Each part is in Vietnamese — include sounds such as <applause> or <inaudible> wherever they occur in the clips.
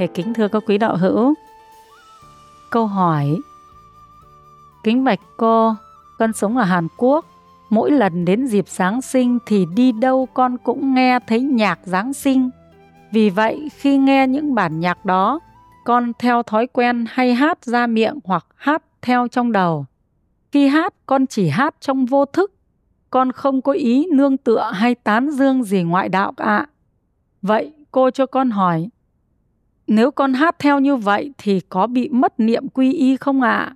Thì kính thưa các quý đạo hữu. Câu hỏi Kính bạch cô, con sống ở Hàn Quốc. Mỗi lần đến dịp Giáng sinh thì đi đâu con cũng nghe thấy nhạc Giáng sinh. Vì vậy khi nghe những bản nhạc đó, con theo thói quen hay hát ra miệng hoặc hát theo trong đầu. Khi hát con chỉ hát trong vô thức, con không có ý nương tựa hay tán dương gì ngoại đạo ạ. Vậy cô cho con hỏi, nếu con hát theo như vậy thì có bị mất niệm quy y không ạ?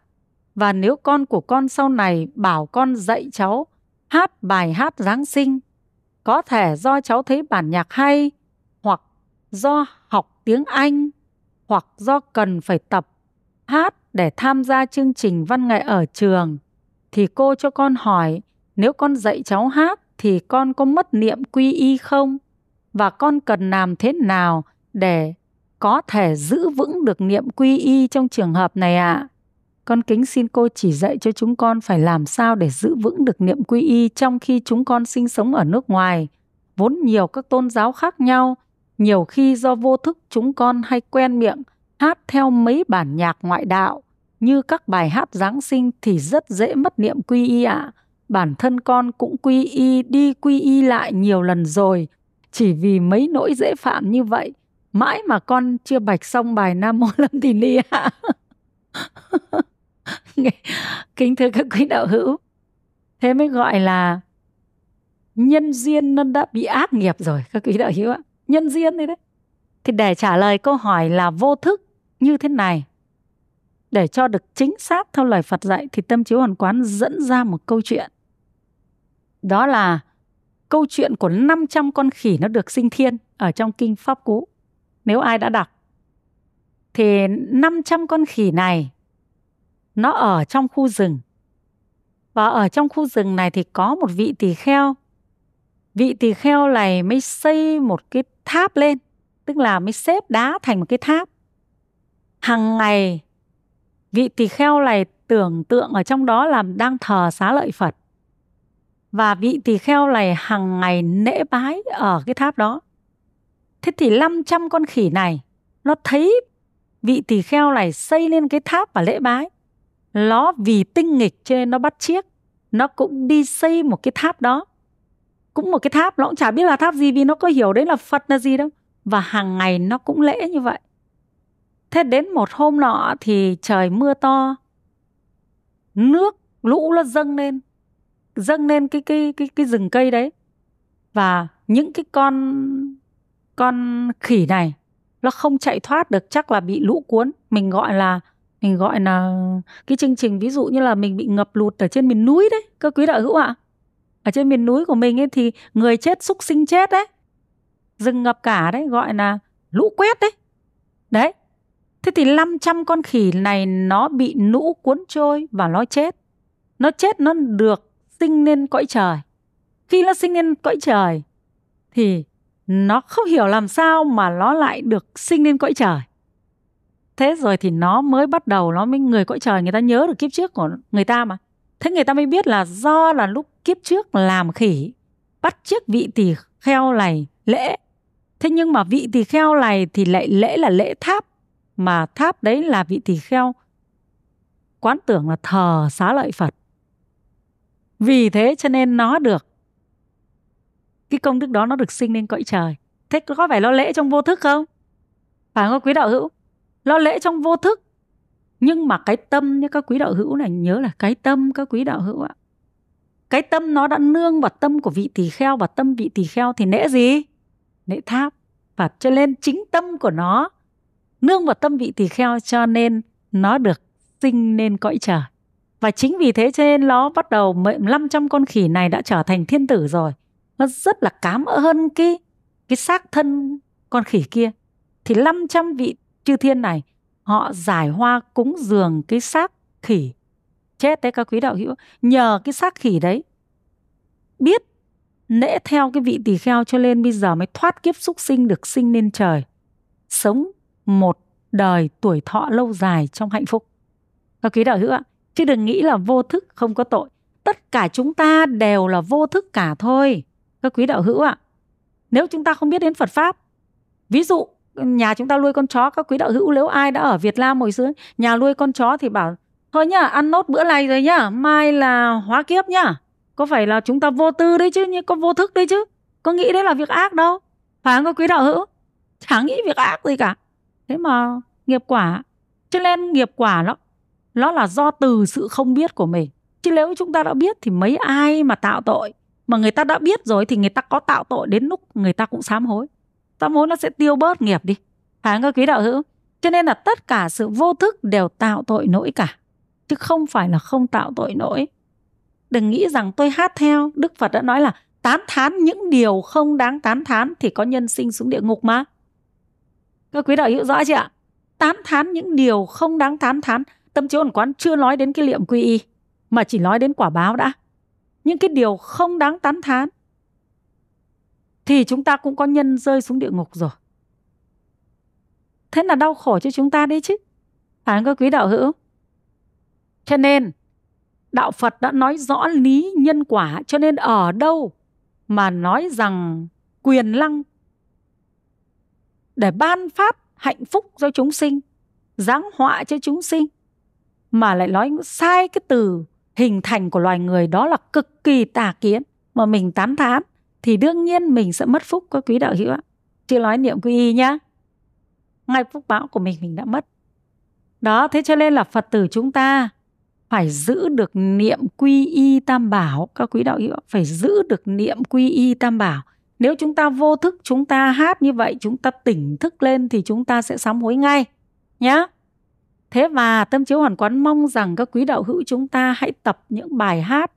Và nếu con của con sau này bảo con dạy cháu hát bài hát Giáng sinh, có thể do cháu thấy bản nhạc hay, hoặc do học tiếng Anh, hoặc do cần phải tập hát để tham gia chương trình văn nghệ ở trường, thì cô cho con hỏi nếu con dạy cháu hát thì con có mất niệm quy y không? Và con cần làm thế nào để có thể giữ vững được niệm quy y trong trường hợp này ạ? À? Con kính xin cô chỉ dạy cho chúng con phải làm sao để giữ vững được niệm quy y trong khi chúng con sinh sống ở nước ngoài. Vốn nhiều các tôn giáo khác nhau, nhiều khi do vô thức chúng con hay quen miệng hát theo mấy bản nhạc ngoại đạo như các bài hát Giáng sinh thì rất dễ mất niệm quy y ạ. À. Bản thân con cũng quy y đi quy y lại nhiều lần rồi, chỉ vì mấy nỗi dễ phạm như vậy mãi mà con chưa bạch xong bài Nam Mô Lâm thì Ni ạ. <laughs> Kính thưa các quý đạo hữu, thế mới gọi là nhân duyên nó đã bị ác nghiệp rồi các quý đạo hữu ạ. Nhân duyên đấy đấy. Thì để trả lời câu hỏi là vô thức như thế này, để cho được chính xác theo lời Phật dạy thì tâm chiếu hoàn quán dẫn ra một câu chuyện. Đó là câu chuyện của 500 con khỉ nó được sinh thiên ở trong kinh Pháp Cú nếu ai đã đọc, thì 500 con khỉ này, nó ở trong khu rừng. Và ở trong khu rừng này thì có một vị tỳ kheo. Vị tỳ kheo này mới xây một cái tháp lên, tức là mới xếp đá thành một cái tháp. Hàng ngày, vị tỳ kheo này tưởng tượng ở trong đó là đang thờ xá lợi phật. Và vị tỳ kheo này hàng ngày nễ bái ở cái tháp đó. Thế thì 500 con khỉ này nó thấy vị tỳ kheo này xây lên cái tháp và lễ bái. Nó vì tinh nghịch cho nên nó bắt chiếc. Nó cũng đi xây một cái tháp đó. Cũng một cái tháp, nó cũng chả biết là tháp gì vì nó có hiểu đấy là Phật là gì đâu. Và hàng ngày nó cũng lễ như vậy. Thế đến một hôm nọ thì trời mưa to. Nước lũ nó dâng lên. Dâng lên cái cái cái cái rừng cây đấy. Và những cái con con khỉ này, nó không chạy thoát được, chắc là bị lũ cuốn. Mình gọi là, mình gọi là cái chương trình ví dụ như là mình bị ngập lụt ở trên miền núi đấy, các quý đạo hữu ạ. Ở trên miền núi của mình ấy thì người chết xúc sinh chết đấy. Rừng ngập cả đấy, gọi là lũ quét đấy. Đấy. Thế thì 500 con khỉ này nó bị lũ cuốn trôi và nó chết. Nó chết nó được sinh lên cõi trời. Khi nó sinh lên cõi trời thì nó không hiểu làm sao mà nó lại được sinh lên cõi trời. Thế rồi thì nó mới bắt đầu nó mới, người cõi trời người ta nhớ được kiếp trước của người ta mà. Thế người ta mới biết là do là lúc kiếp trước làm khỉ, bắt chiếc vị tỳ kheo này lễ. Thế nhưng mà vị tỳ kheo này thì lại lễ là lễ tháp, mà tháp đấy là vị tỳ kheo quán tưởng là thờ xá lợi phật. Vì thế cho nên nó được cái công đức đó nó được sinh lên cõi trời. Thế có phải lo lễ trong vô thức không? Phải không, quý đạo hữu? Lo lễ trong vô thức. Nhưng mà cái tâm nhé các quý đạo hữu này, nhớ là cái tâm, các quý đạo hữu ạ. Cái tâm nó đã nương vào tâm của vị tỳ kheo, và tâm vị tỳ kheo thì nễ gì? Nễ tháp. Và cho nên chính tâm của nó nương vào tâm vị tỳ kheo, cho nên nó được sinh lên cõi trời. Và chính vì thế cho nên nó bắt đầu 500 con khỉ này đã trở thành thiên tử rồi nó rất là cám ơn cái cái xác thân con khỉ kia. Thì 500 vị chư thiên này, họ giải hoa cúng dường cái xác khỉ, chết đấy các quý đạo hữu. Nhờ cái xác khỉ đấy, biết nễ theo cái vị tỳ kheo cho nên bây giờ mới thoát kiếp súc sinh được sinh lên trời, sống một đời tuổi thọ lâu dài trong hạnh phúc. Các quý đạo hữu ạ, chứ đừng nghĩ là vô thức không có tội. Tất cả chúng ta đều là vô thức cả thôi các quý đạo hữu ạ. Nếu chúng ta không biết đến Phật pháp, ví dụ nhà chúng ta nuôi con chó, các quý đạo hữu, nếu ai đã ở Việt Nam hồi xưa, nhà nuôi con chó thì bảo, thôi nhá, ăn nốt bữa này rồi nhá, mai là hóa kiếp nhá. Có phải là chúng ta vô tư đấy chứ, như có vô thức đấy chứ? Có nghĩ đấy là việc ác đâu. Phải không các quý đạo hữu? Chẳng nghĩ việc ác gì cả. Thế mà nghiệp quả, cho nên nghiệp quả nó nó là do từ sự không biết của mình. Chứ nếu chúng ta đã biết thì mấy ai mà tạo tội? Mà người ta đã biết rồi thì người ta có tạo tội đến lúc người ta cũng sám hối. Sám hối nó sẽ tiêu bớt nghiệp đi. Phải không các quý đạo hữu? Cho nên là tất cả sự vô thức đều tạo tội lỗi cả. Chứ không phải là không tạo tội lỗi đừng nghĩ rằng tôi hát theo. Đức phật đã nói là tán thán những điều không đáng tán thán thì có nhân sinh xuống địa ngục mà. Các quý đạo hữu rõ chưa ạ? Tán thán những điều không đáng tán thán. Tâm chiếu ẩn quán chưa nói đến cái liệm quy y, mà chỉ nói đến quả báo đã những cái điều không đáng tán thán thì chúng ta cũng có nhân rơi xuống địa ngục rồi. Thế là đau khổ cho chúng ta đấy chứ. Phải không các quý đạo hữu? Cho nên, đạo phật đã nói rõ lý nhân quả, cho nên ở đâu mà nói rằng quyền lăng để ban phát hạnh phúc cho chúng sinh, giáng họa cho chúng sinh, mà lại nói sai cái từ hình thành của loài người đó là cực kỳ tà kiến. Mà mình tán thán thì đương nhiên mình sẽ mất phúc, các quý đạo hữu ạ. Chưa nói niệm quy y nhá. Ngay phúc báo của mình mình đã mất. Đó, thế cho nên là phật tử chúng ta phải giữ được niệm quy y tam bảo, các quý đạo hữu phải giữ được niệm quy y tam bảo. Nếu chúng ta vô thức, chúng ta hát như vậy, chúng ta tỉnh thức lên thì chúng ta sẽ sám hối ngay nhá thế và tâm chiếu hoàn quán mong rằng các quý đạo hữu chúng ta hãy tập những bài hát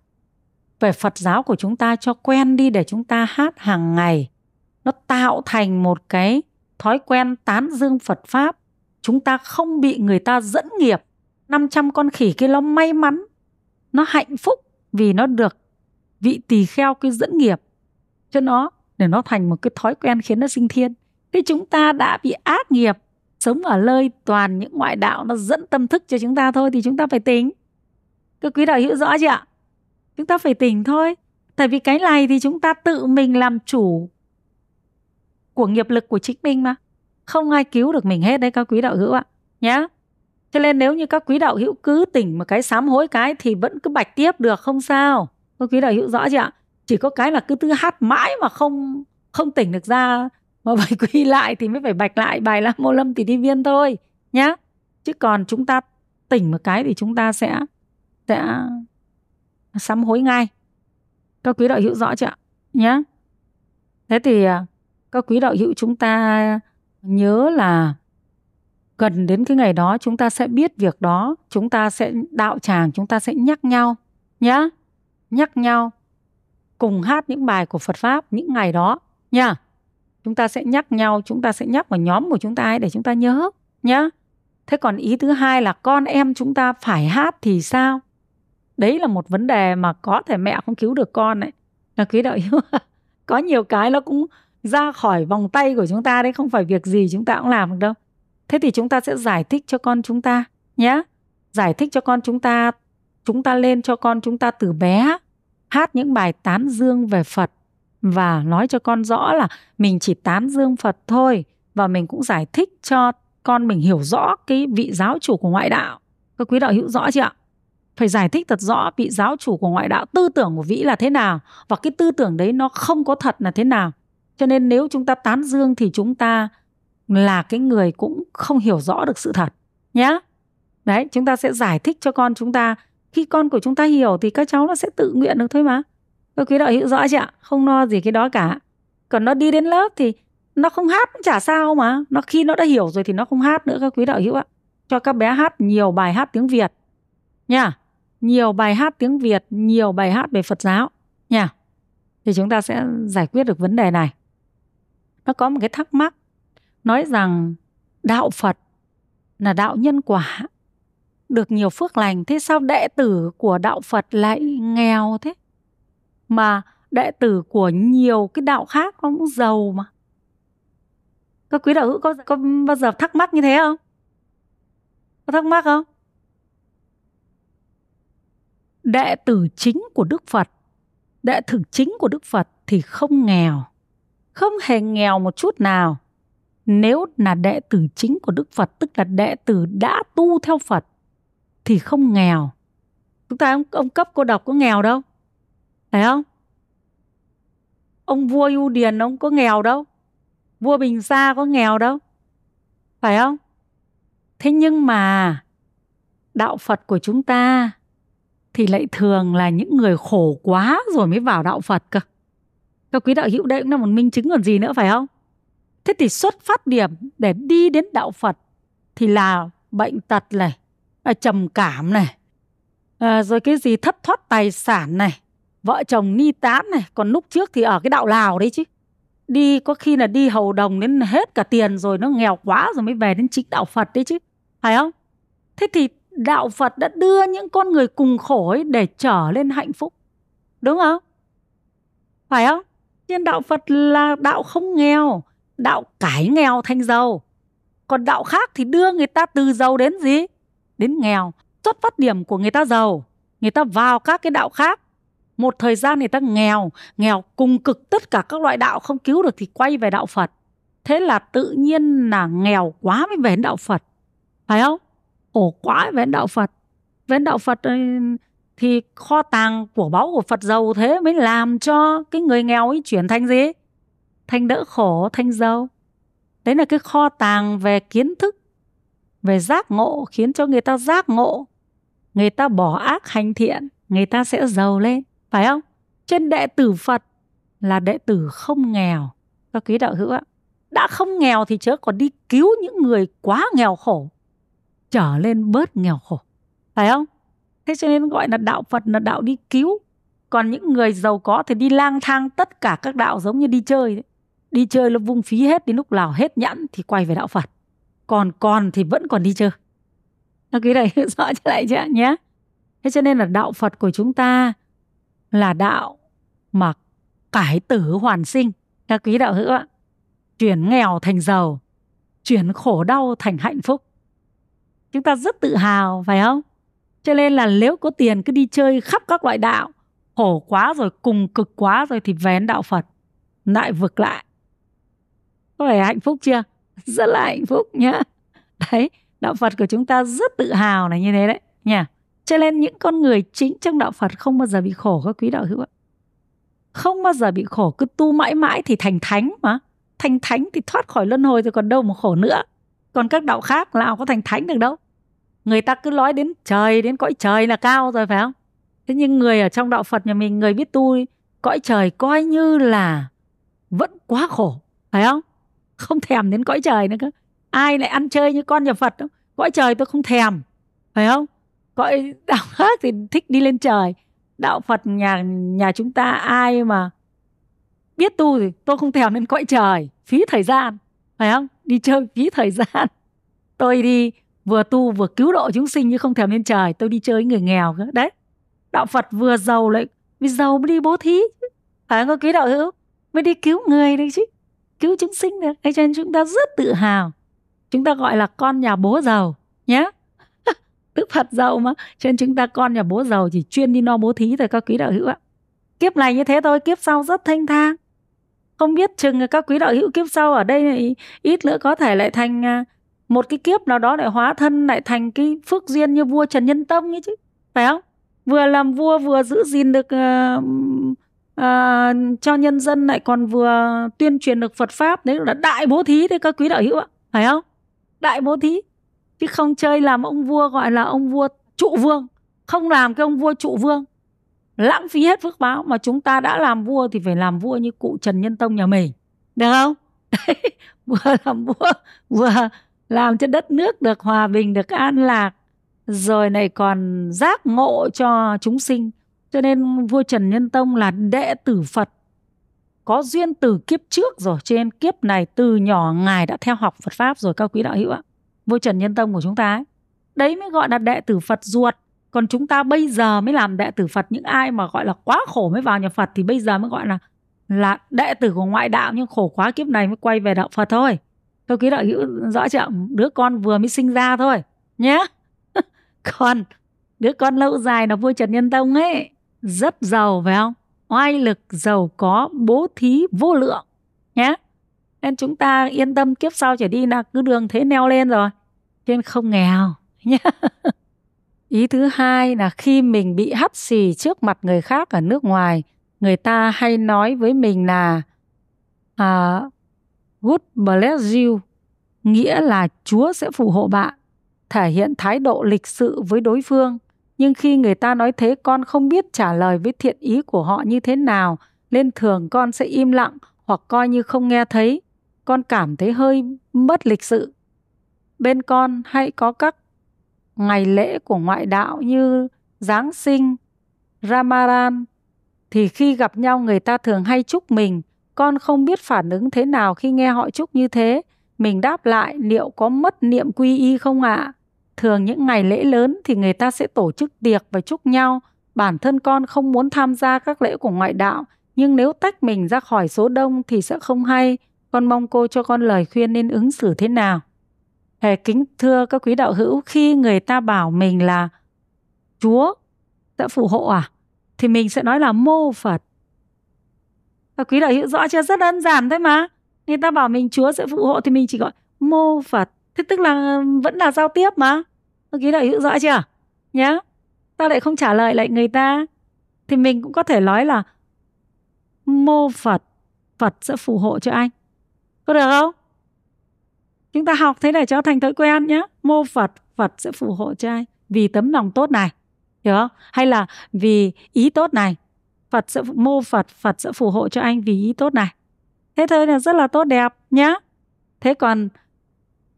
về phật giáo của chúng ta cho quen đi để chúng ta hát hàng ngày. Nó tạo thành một cái thói quen tán dương phật pháp. Chúng ta không bị người ta dẫn nghiệp. 500 con khỉ kia nó may mắn, nó hạnh phúc vì nó được vị tỳ kheo cái dẫn nghiệp. Cho nó, để nó thành một cái thói quen khiến nó sinh thiên. Thế chúng ta đã bị ác nghiệp sống ở nơi toàn những ngoại đạo nó dẫn tâm thức cho chúng ta thôi thì chúng ta phải tỉnh. Các quý đạo hiểu rõ chưa ạ? Chúng ta phải tỉnh thôi. Tại vì cái này thì chúng ta tự mình làm chủ của nghiệp lực của chính mình mà. Không ai cứu được mình hết đấy các quý đạo hữu ạ, nhá. Cho nên nếu như các quý đạo hữu cứ tỉnh một cái sám hối cái thì vẫn cứ bạch tiếp được, không sao. Các quý đạo hữu rõ chưa ạ? Chỉ có cái là cứ tư hát mãi mà không không tỉnh được ra mà phải <laughs> quy lại thì mới phải bạch lại bài la mô lâm tỷ đi viên thôi, nhá. Chứ còn chúng ta tỉnh một cái thì chúng ta sẽ sẽ sám hối ngay. Các quý đạo hữu rõ chưa nhá. Thế thì à, các quý đạo hữu chúng ta nhớ là gần đến cái ngày đó chúng ta sẽ biết việc đó, chúng ta sẽ đạo tràng, chúng ta sẽ nhắc nhau, nhá. Nhắc nhau, cùng hát những bài của Phật pháp những ngày đó nha chúng ta sẽ nhắc nhau, chúng ta sẽ nhắc vào nhóm của chúng ta ấy để chúng ta nhớ, nhá. Thế còn ý thứ hai là con em chúng ta phải hát thì sao? Đấy là một vấn đề mà có thể mẹ không cứu được con ấy. Là quý đạo hữu <laughs> có nhiều cái nó cũng ra khỏi vòng tay của chúng ta đấy, không phải việc gì chúng ta cũng làm được đâu. Thế thì chúng ta sẽ giải thích cho con chúng ta nhé giải thích cho con chúng ta chúng ta lên cho con chúng ta từ bé, hát những bài tán dương về phật và nói cho con rõ là mình chỉ tán dương phật thôi và mình cũng giải thích cho con mình hiểu rõ cái vị giáo chủ của ngoại đạo. Các quý đạo hữu rõ chưa ạ? Phải giải thích thật rõ vị giáo chủ của ngoại đạo, tư tưởng của vĩ là thế nào và cái tư tưởng đấy nó không có thật là thế nào. Cho nên nếu chúng ta tán dương thì chúng ta là cái người cũng không hiểu rõ được sự thật nhé đấy, chúng ta sẽ giải thích cho con chúng ta. Khi con của chúng ta hiểu thì các cháu nó sẽ tự nguyện được thôi mà các quý đạo hữu rõ chưa ạ, không lo gì cái đó cả. Còn nó đi đến lớp thì nó không hát cũng chả sao mà. Nó khi nó đã hiểu rồi thì nó không hát nữa, các quý đạo hữu ạ. Cho các bé hát nhiều bài hát tiếng việt. Nha, nhiều bài hát tiếng việt, nhiều bài hát về phật giáo. Nha, thì chúng ta sẽ giải quyết được vấn đề này. Nó có một cái thắc mắc, nói rằng đạo phật là đạo nhân quả, được nhiều phước lành. Thế sao đệ tử của đạo phật lại nghèo thế? Mà đệ tử của nhiều cái đạo khác nó cũng giàu mà. Các quý đạo hữu có có bao giờ thắc mắc như thế không? Có thắc mắc không? Đệ tử chính của đức phật đệ tử chính của đức phật thì không nghèo không hề nghèo một chút nào. Nếu là đệ tử chính của Đức Phật tức là đệ tử đã tu theo Phật thì không nghèo. Chúng ta ông, ông cấp cô đọc có nghèo đâu phải không? Ông vua ưu điền ông có nghèo đâu. Vua bình sa có nghèo đâu. Phải không? Thế nhưng mà đạo phật của chúng ta thì lại thường là những người khổ quá rồi mới vào đạo phật cơ. Các quý đạo hữu đây cũng là một minh chứng còn gì nữa phải không? Thế thì xuất phát điểm để đi đến đạo phật thì là bệnh tật này à, trầm cảm này à, rồi cái gì thất thoát tài sản này vợ chồng ni tán này, còn lúc trước thì ở cái đạo lào đấy chứ. Đi, có khi là đi hầu đồng đến hết cả tiền rồi nó nghèo quá rồi mới về đến chính đạo phật đấy chứ, phải không? Thế thì đạo phật đã đưa những con người cùng khổ ấy để trở lên hạnh phúc, đúng không? Phải không? Nhưng đạo phật là đạo không nghèo, đạo cải nghèo thành giàu. Còn đạo khác thì đưa người ta từ giàu đến gì? Đến nghèo. Xuất phát điểm của người ta giàu, người ta vào các cái đạo khác một thời gian người ta nghèo nghèo cùng cực tất cả các loại đạo không cứu được thì quay về đạo phật. Thế là tự nhiên là nghèo quá mới về đạo phật. Phải không? Khổ quá về đạo phật. Về đạo phật ừ, thì kho tàng của báu của phật giàu thế mới làm cho cái người nghèo ấy chuyển thành gì? Thành đỡ khổ, thành giàu. Đấy là cái kho tàng về kiến thức, về giác ngộ, khiến cho người ta giác ngộ. Người ta bỏ ác hành thiện, người ta sẽ giàu lên phải không? Trên đệ tử phật là đệ tử không nghèo. Các quý đạo hữu ạ, đã không nghèo thì chớ còn đi cứu những người quá nghèo khổ, trở lên bớt nghèo khổ. Phải không? Thế cho nên gọi là đạo phật là đạo đi cứu. Còn những người giàu có thì đi lang thang tất cả các đạo giống như đi chơi đấy. đi chơi là vung phí hết, đến lúc nào hết nhãn thì quay về đạo phật. Còn còn thì vẫn còn đi chơi. Nó quý này <laughs> rõ trở lại chưa nhé? Thế cho nên là đạo phật của chúng ta là đạo mà cải tử hoàn sinh. Các quý đạo hữu ạ, chuyển nghèo thành giàu, chuyển khổ đau thành hạnh phúc. Chúng ta rất tự hào, phải không? Cho nên là nếu có tiền cứ đi chơi khắp các loại đạo, khổ quá rồi, cùng cực quá rồi thì vén đạo phật, lại vực lại. Có phải hạnh phúc chưa? Rất là hạnh phúc nhá. Đấy, đạo phật của chúng ta rất tự hào là như thế đấy nha cho nên những con người chính trong đạo phật không bao giờ bị khổ các quý đạo hữu ạ. Không bao giờ bị khổ, cứ tu mãi mãi thì thành thánh mà. Thành thánh thì thoát khỏi luân hồi rồi còn đâu mà khổ nữa. Còn các đạo khác nào có thành thánh được đâu. Người ta cứ nói đến trời, đến cõi trời là cao rồi, phải không? Thế nhưng người ở trong đạo phật nhà mình, người biết tu cõi trời coi như là vẫn quá khổ, phải không? Không thèm đến cõi trời nữa cơ. Ai lại ăn chơi như con nhà phật đâu? Cõi trời tôi không thèm, phải không? Cõi đạo <laughs> khác thì thích đi lên trời. Đạo phật nhà nhà chúng ta ai mà biết tu thì tôi không thèm lên cõi trời. Phí thời gian, phải không? Đi chơi phí thời gian. <laughs> Tôi đi vừa tu vừa cứu độ chúng sinh nhưng không thèm lên trời. Tôi đi chơi với người nghèo cơ. Đấy. Đạo phật vừa giàu lại vì giàu mới đi bố thí phải không? Quý đạo hữu mới đi cứu người đấy chứ. Cứu chúng sinh được. Thế cho nên chúng ta rất tự hào. Chúng ta gọi là con nhà bố giàu nhé Đức Phật giàu mà. Cho nên chúng ta con nhà bố giàu chỉ chuyên đi no bố thí thôi các quý đạo hữu ạ. Kiếp này như thế thôi kiếp sau rất thanh thang. Không biết chừng các quý đạo hữu kiếp sau ở đây này, ít nữa có thể lại thành à, một cái kiếp nào đó lại hóa thân lại thành cái phước duyên như vua Trần Nhân Tông ấy chứ phải không? Vừa làm vua vừa giữ gìn được uh, uh, cho nhân dân lại còn vừa tuyên truyền được Phật pháp đấy là đại bố thí đấy các quý đạo hữu ạ phải không? Đại bố thí chứ không chơi làm ông vua gọi là ông vua trụ vương. Không làm cái ông vua trụ vương. Lãng phí hết phước báo mà chúng ta đã làm vua thì phải làm vua như cụ Trần Nhân Tông nhà mình. Được không? <laughs> Đấy, vừa làm vua vừa làm cho đất nước được hòa bình được an lạc. Rồi này còn giác ngộ cho chúng sinh. Cho nên vua Trần Nhân Tông là đệ tử Phật. Có duyên từ kiếp trước rồi. Trên kiếp này từ nhỏ ngài đã theo học Phật pháp rồi các quý đạo hữu ạ vô Trần Nhân Tông của chúng ta ấy. đấy mới gọi là đệ tử Phật ruột. Còn chúng ta bây giờ mới làm đệ tử Phật. Những ai mà gọi là quá khổ mới vào nhà Phật thì bây giờ mới gọi là là đệ tử của ngoại đạo. Nhưng khổ quá kiếp này mới quay về đạo Phật thôi. Tôi ký đạo hữu rõ chưa? Đứa con vừa mới sinh ra thôi. Nhé <laughs> còn đứa con lâu dài là vua Trần Nhân Tông ấy. Rất giàu phải không? Oai lực giàu có, bố thí vô lượng. Nhé nên chúng ta yên tâm kiếp sau trở đi là cứ đường thế neo lên rồi. Nên không nghèo nhé <laughs> ý thứ hai là khi mình bị hắt xì trước mặt người khác ở nước ngoài người ta hay nói với mình là à, uh, good bless you nghĩa là chúa sẽ phù hộ bạn thể hiện thái độ lịch sự với đối phương. Nhưng khi người ta nói thế con không biết trả lời với thiện ý của họ như thế nào nên thường con sẽ im lặng hoặc coi như không nghe thấy con cảm thấy hơi mất lịch sự bên con hay có các ngày lễ của ngoại đạo như Giáng sinh, Ramadan thì khi gặp nhau người ta thường hay chúc mình, con không biết phản ứng thế nào khi nghe họ chúc như thế, mình đáp lại liệu có mất niệm quy y không ạ? À? Thường những ngày lễ lớn thì người ta sẽ tổ chức tiệc và chúc nhau. Bản thân con không muốn tham gia các lễ của ngoại đạo, nhưng nếu tách mình ra khỏi số đông thì sẽ không hay. Con mong cô cho con lời khuyên nên ứng xử thế nào. Hề kính thưa các quý đạo hữu, khi người ta bảo mình là Chúa sẽ phù hộ à? Thì mình sẽ nói là mô Phật. Các quý đạo hữu rõ chưa? Rất đơn giản thôi mà. Người ta bảo mình Chúa sẽ phù hộ thì mình chỉ gọi mô Phật. Thế tức là vẫn là giao tiếp mà. Các quý đạo hữu rõ chưa? Nhá. Ta lại không trả lời lại người ta. Thì mình cũng có thể nói là mô Phật. Phật sẽ phù hộ cho anh. Có được không? Chúng ta học thế để cho thành thói quen nhé. Mô Phật, Phật sẽ phù hộ cho anh vì tấm lòng tốt này. Hiểu không? Hay là vì ý tốt này. Phật sẽ mô Phật, Phật sẽ phù hộ cho anh vì ý tốt này. Thế thôi là rất là tốt đẹp nhé. Thế còn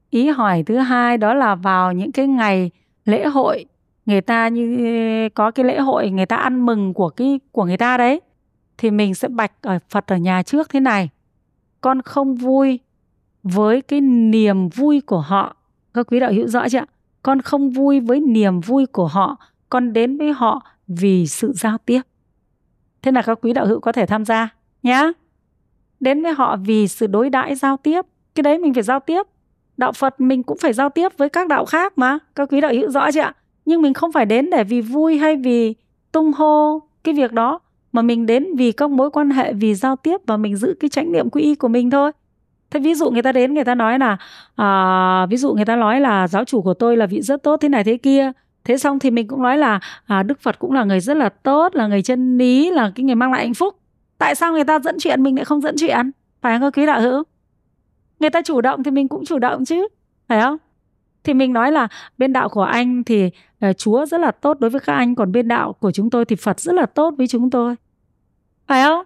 ý hỏi thứ hai đó là vào những cái ngày lễ hội người ta như có cái lễ hội người ta ăn mừng của cái của người ta đấy thì mình sẽ bạch ở Phật ở nhà trước thế này con không vui với cái niềm vui của họ. Các quý đạo hữu rõ chưa con không vui với niềm vui của họ, con đến với họ vì sự giao tiếp. Thế là các quý đạo hữu có thể tham gia nhé đến với họ vì sự đối đãi giao tiếp. Cái đấy mình phải giao tiếp. Đạo phật mình cũng phải giao tiếp với các đạo khác mà. Các quý đạo hữu rõ chưa ạ? Nhưng mình không phải đến để vì vui hay vì tung hô cái việc đó mà mình đến vì các mối quan hệ vì giao tiếp và mình giữ cái chánh niệm quy y của mình thôi. Thế ví dụ người ta đến người ta nói là à, ví dụ người ta nói là giáo chủ của tôi là vị rất tốt thế này thế kia. Thế xong thì mình cũng nói là à, đức phật cũng là người rất là tốt là người chân lý là cái người mang lại hạnh phúc. Tại sao người ta dẫn chuyện mình lại không dẫn chuyện? Phải không quý đạo hữu? Người ta chủ động thì mình cũng chủ động chứ phải không? Thì mình nói là bên đạo của anh thì uh, chúa rất là tốt đối với các anh còn bên đạo của chúng tôi thì phật rất là tốt với chúng tôi. Phải không?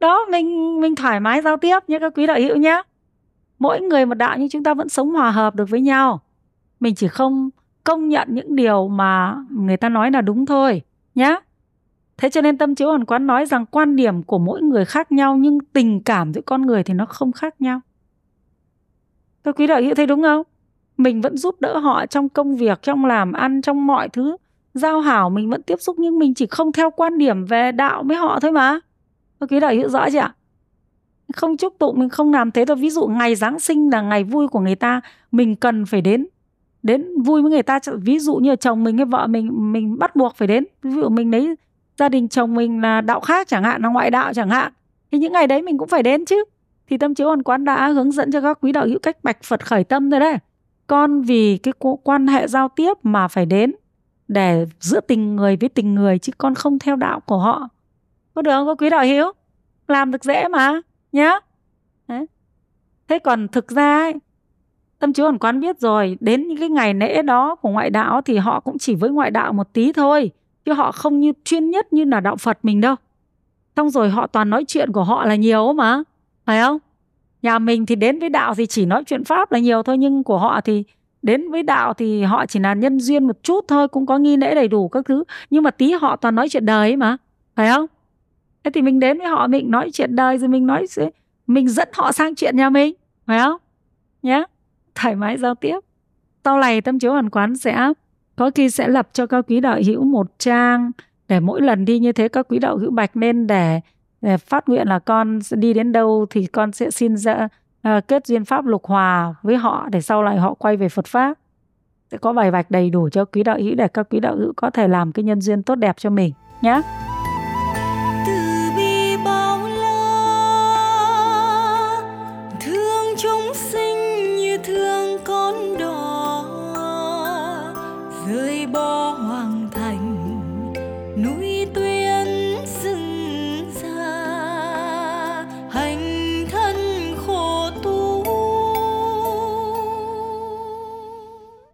Đó mình mình thoải mái giao tiếp nhé các quý đạo hữu nhé. Mỗi người một đạo nhưng chúng ta vẫn sống hòa hợp được với nhau. Mình chỉ không công nhận những điều mà người ta nói là đúng thôi nhé thế cho nên tâm chiếu hoàn quán nói rằng quan điểm của mỗi người khác nhau nhưng tình cảm giữa con người thì nó không khác nhau. Các quý đạo hữu thấy đúng không? Mình vẫn giúp đỡ họ trong công việc, trong làm ăn, trong mọi thứ. Giao hảo mình vẫn tiếp xúc nhưng mình chỉ không theo quan điểm về đạo với họ thôi mà. Có quý đạo hữu rõ chưa ạ? Không chúc tụng, mình không làm thế đâu. Ví dụ ngày giáng sinh là ngày vui của người ta, mình cần phải đến đến vui với người ta. Ví dụ như chồng mình hay vợ mình mình bắt buộc phải đến. Ví dụ mình lấy gia đình chồng mình là đạo khác chẳng hạn, là ngoại đạo chẳng hạn, thì những ngày đấy mình cũng phải đến chứ. Thì tâm chiếu hoàn quán đã hướng dẫn cho các quý đạo hữu cách bạch phật khởi tâm rồi đấy con vì cái quan hệ giao tiếp mà phải đến để giữa tình người với tình người chứ con không theo đạo của họ. Có được không có quý đạo hữu làm được dễ mà nhá. Đấy. thế còn thực ra ấy, tâm chú còn quán biết rồi đến những cái ngày lễ đó của ngoại đạo thì họ cũng chỉ với ngoại đạo một tí thôi chứ họ không như chuyên nhất như là đạo phật mình đâu. Xong rồi họ toàn nói chuyện của họ là nhiều mà phải không? Nhà mình thì đến với đạo thì chỉ nói chuyện pháp là nhiều thôi nhưng của họ thì đến với đạo thì họ chỉ là nhân duyên một chút thôi cũng có nghi lễ đầy đủ các thứ. Nhưng mà tí họ toàn nói chuyện đời ấy mà phải không? Thế thì mình đến với họ mình nói chuyện đời rồi mình nói mình dẫn họ sang chuyện nhà mình phải không? Nhé thoải mái giao tiếp. Sau này tâm chiếu hoàn quán sẽ có khi sẽ lập cho các quý đạo hữu một trang để mỗi lần đi như thế các quý đạo hữu bạch lên để, để Ờ, phát nguyện là con sẽ đi đến đâu thì con sẽ xin ra à, kết duyên pháp lục hòa với họ để sau này họ quay về Phật pháp sẽ có bài vạch đầy đủ cho quý đạo hữu để các quý đạo hữu có thể làm cái nhân duyên tốt đẹp cho mình nhé.